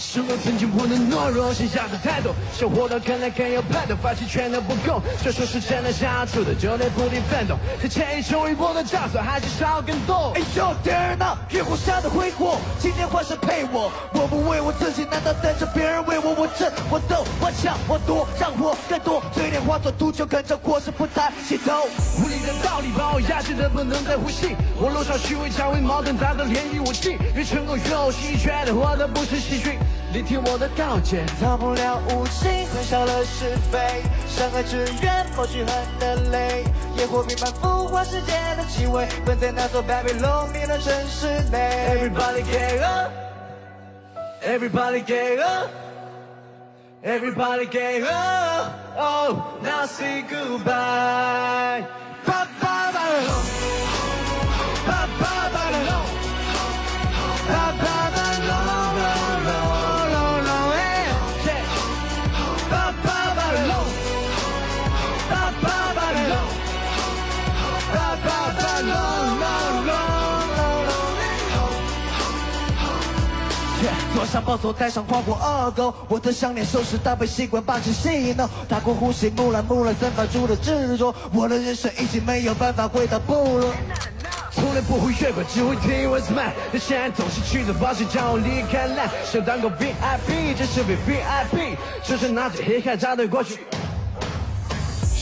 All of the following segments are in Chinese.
什么曾经不能懦弱，现下的态度，生活的看来更有盼头，发现全都不够，就说是真的想要出的，就得不停奋斗。这前一成为我的枷锁，还是少更多。哎呦天哪，月光下的挥霍，今天换谁陪我？我不为我自己，难道等着别人为我？我争，我斗，我抢，我夺，让我更多。脸化作秃鹫，跟着过是不抬起头。无力的道理把我压制的不能再呼吸，我路上虚伪成为矛盾，打得连与我气，越成功越有戏，觉得活的不是喜剧。聆听我的告诫，逃不了无情，吞下了是非，伤害只愿抹去恨的泪，野火弥漫腐化世界的气味，困在那座 Babylon 的城市内。Everybody get up, everybody get up, everybody gave up. Oh, now say goodbye. 坐上暴走，带上跨过恶沟，我的项链收拾搭配习惯，把持戏弄，打过呼吸，木兰木兰散发出的执着，我的人生已经没有办法回到部落。从来不会越轨，只会听 what's mine。但现在总是去着保险，将我离开蓝，想当个 VIP，这是 VIP，手上拿着黑卡扎对过去。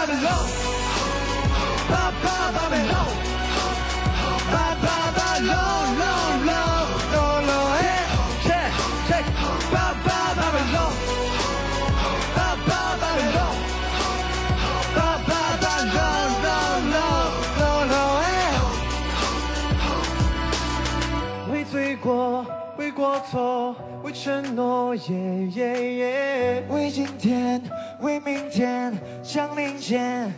Babylon. 为过错，为承诺，耶耶耶。为今天，为明天，降临前。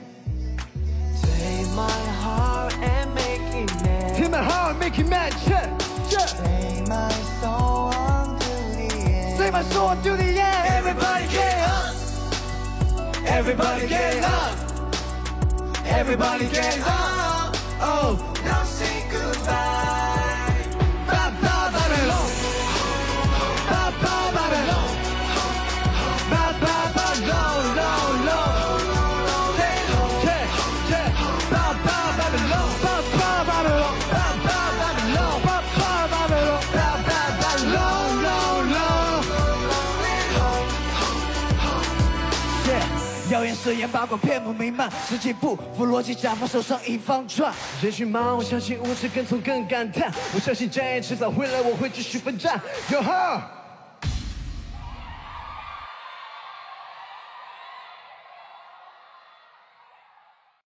Take my heart and make it mad. Take my heart, make it mad. Yeah, yeah. Say my soul unto the end. Say my soul to the end. Everybody get up. Everybody get up. Everybody get up. Oh, now 誓言，八卦遍布弥漫，实际不符逻辑，假发手上一方转。人群忙，我相信无知更从更感叹，我相信正义迟早会来，我会继续奋战。哟呵。